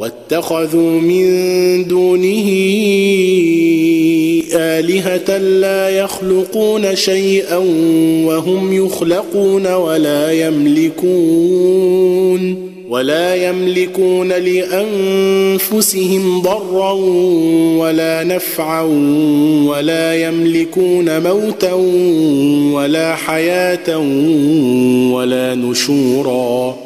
واتخذوا من دونه آلهة لا يخلقون شيئا وهم يخلقون ولا يملكون ولا يملكون لأنفسهم ضرا ولا نفعا ولا يملكون موتا ولا حياة ولا نشورا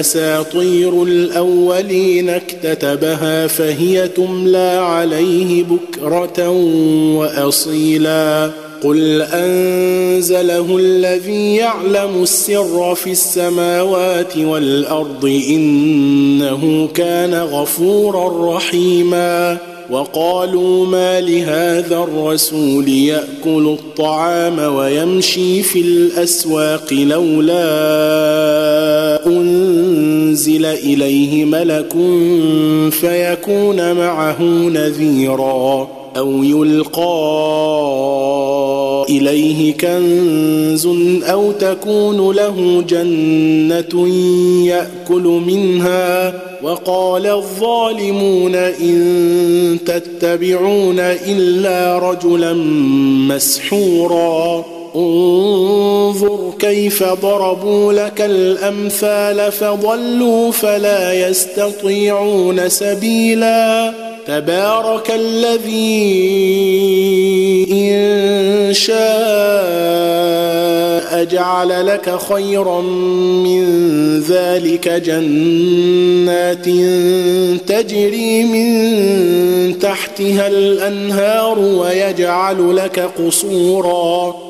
أساطير الأولين اكتتبها فهي تملى عليه بكرة وأصيلا. قل أنزله الذي يعلم السر في السماوات والأرض إنه كان غفورا رحيما. وقالوا ما لهذا الرسول يأكل الطعام ويمشي في الأسواق لولا إليه ملك فيكون معه نذيرا أو يلقى إليه كنز أو تكون له جنة يأكل منها وقال الظالمون إن تتبعون إلا رجلا مسحورا انظر كيف ضربوا لك الأمثال فضلوا فلا يستطيعون سبيلا. تبارك الذي إن شاء جعل لك خيرا من ذلك جنات تجري من تحتها الأنهار ويجعل لك قصورا.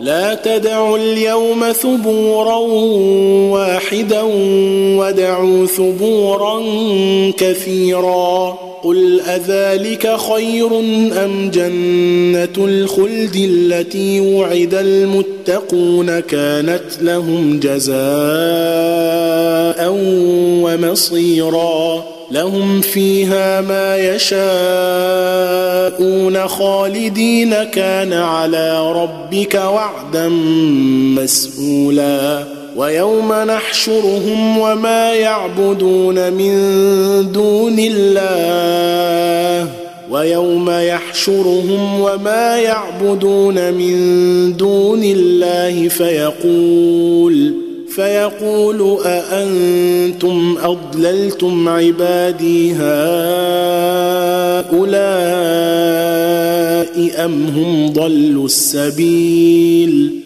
لا تدعوا اليوم ثبورا واحدا ودعوا ثبورا كثيرا قل أذلك خير أم جنة الخلد التي وعد المتقون كانت لهم جزاء ومصيرا لهم فيها ما يشاءون خالدين كان على ربك وعدا مسئولا ويوم نحشرهم وما يعبدون من دون الله. ويوم يحشرهم وما يعبدون من دون الله فيقول فيقول أأنتم أضللتم عبادي هؤلاء أم هم ضلوا السبيل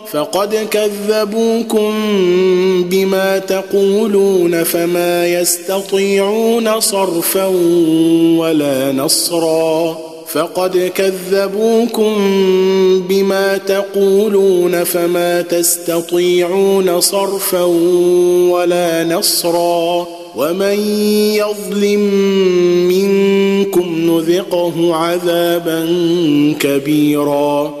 فقد كذبوكم بما تقولون فما يستطيعون صرفا ولا نصرا. فقد كذبوكم بما تقولون فما تستطيعون صرفا ولا نصرا. ومن يظلم منكم نذقه عذابا كبيرا.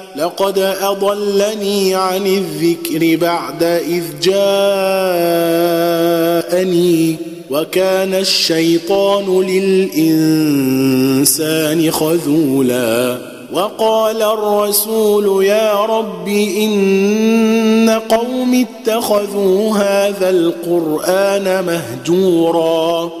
لقد أضلني عن الذكر بعد إذ جاءني وكان الشيطان للإنسان خذولا وقال الرسول يا رب إن قوم اتخذوا هذا القرآن مهجورا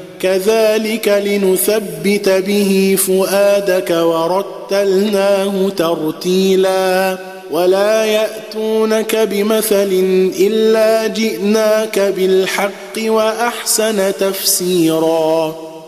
كذلك لنثبت به فؤادك ورتلناه ترتيلا ولا يأتونك بمثل إلا جئناك بالحق وأحسن تفسيرا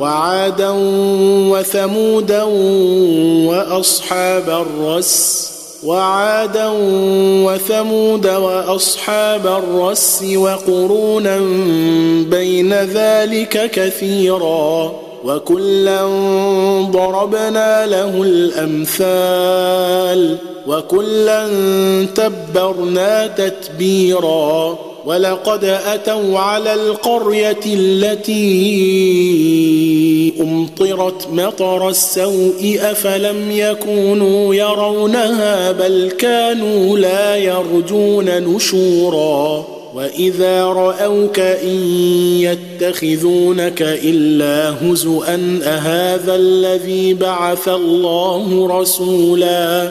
وعادا وثمودا وأصحاب الرس وعادا وثمود وأصحاب الرس وقرونا بين ذلك كثيرا وكلا ضربنا له الأمثال وكلا تبرنا تتبيرا ولقد أتوا على القرية التي أمطرت مطر السوء أفلم يكونوا يرونها بل كانوا لا يرجون نشورا وإذا رأوك إن يتخذونك إلا هزوا أهذا الذي بعث الله رسولا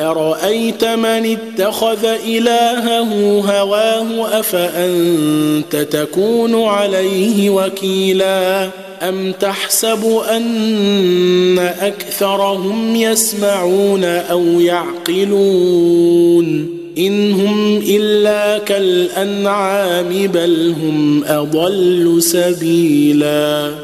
أرأيت من اتخذ إلهه هواه أفأنت تكون عليه وكيلا؟ أم تحسب أن أكثرهم يسمعون أو يعقلون؟ إن هم إلا كالأنعام بل هم أضل سبيلا.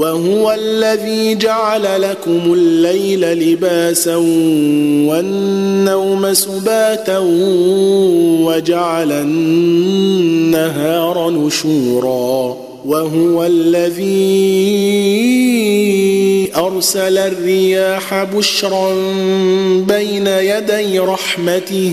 وهو الذي جعل لكم الليل لباسا والنوم سباتا وجعل النهار نشورا وهو الذي أرسل الرياح بشرا بين يدي رحمته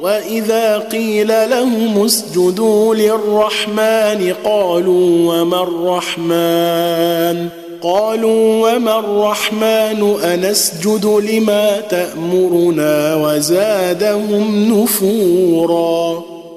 وإذا قيل لهم اسجدوا للرحمن قالوا وما الرحمن؟ قالوا وما الرحمن؟ أنسجد لما تأمرنا وزادهم نفورا.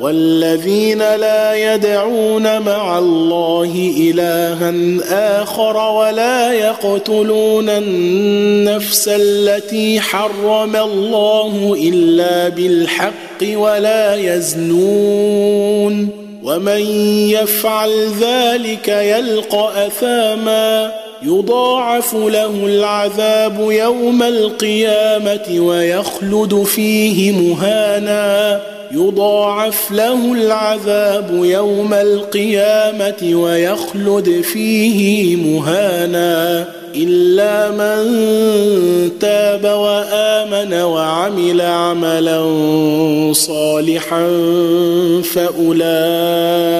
والذين لا يدعون مع الله إلها آخر ولا يقتلون النفس التي حرم الله إلا بالحق ولا يزنون ومن يفعل ذلك يلقى أثاما يضاعف له العذاب يوم القيامة ويخلد فيه مهانا يضاعف له العذاب يوم القيامة ويخلد فيه مهانا إلا من تاب وآمن وعمل عملا صالحا فأولئك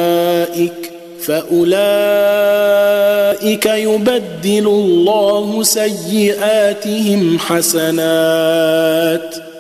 فأولئك يبدل الله سيئاتهم حسنات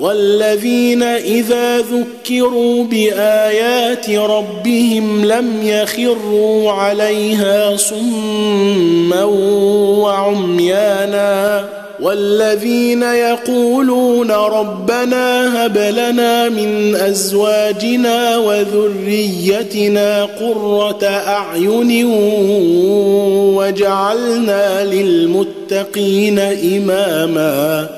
والذين إذا ذكروا بآيات ربهم لم يخروا عليها صما وعميانا والذين يقولون ربنا هب لنا من أزواجنا وذريتنا قرة أعين وجعلنا للمتقين إماما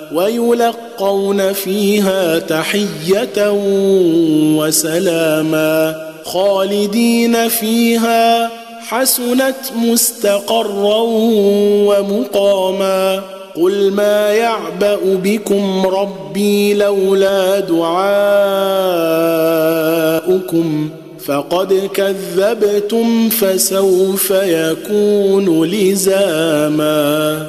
ويلقون فيها تحية وسلاما خالدين فيها حسنت مستقرا ومقاما قل ما يعبأ بكم ربي لولا دعاؤكم فقد كذبتم فسوف يكون لزاما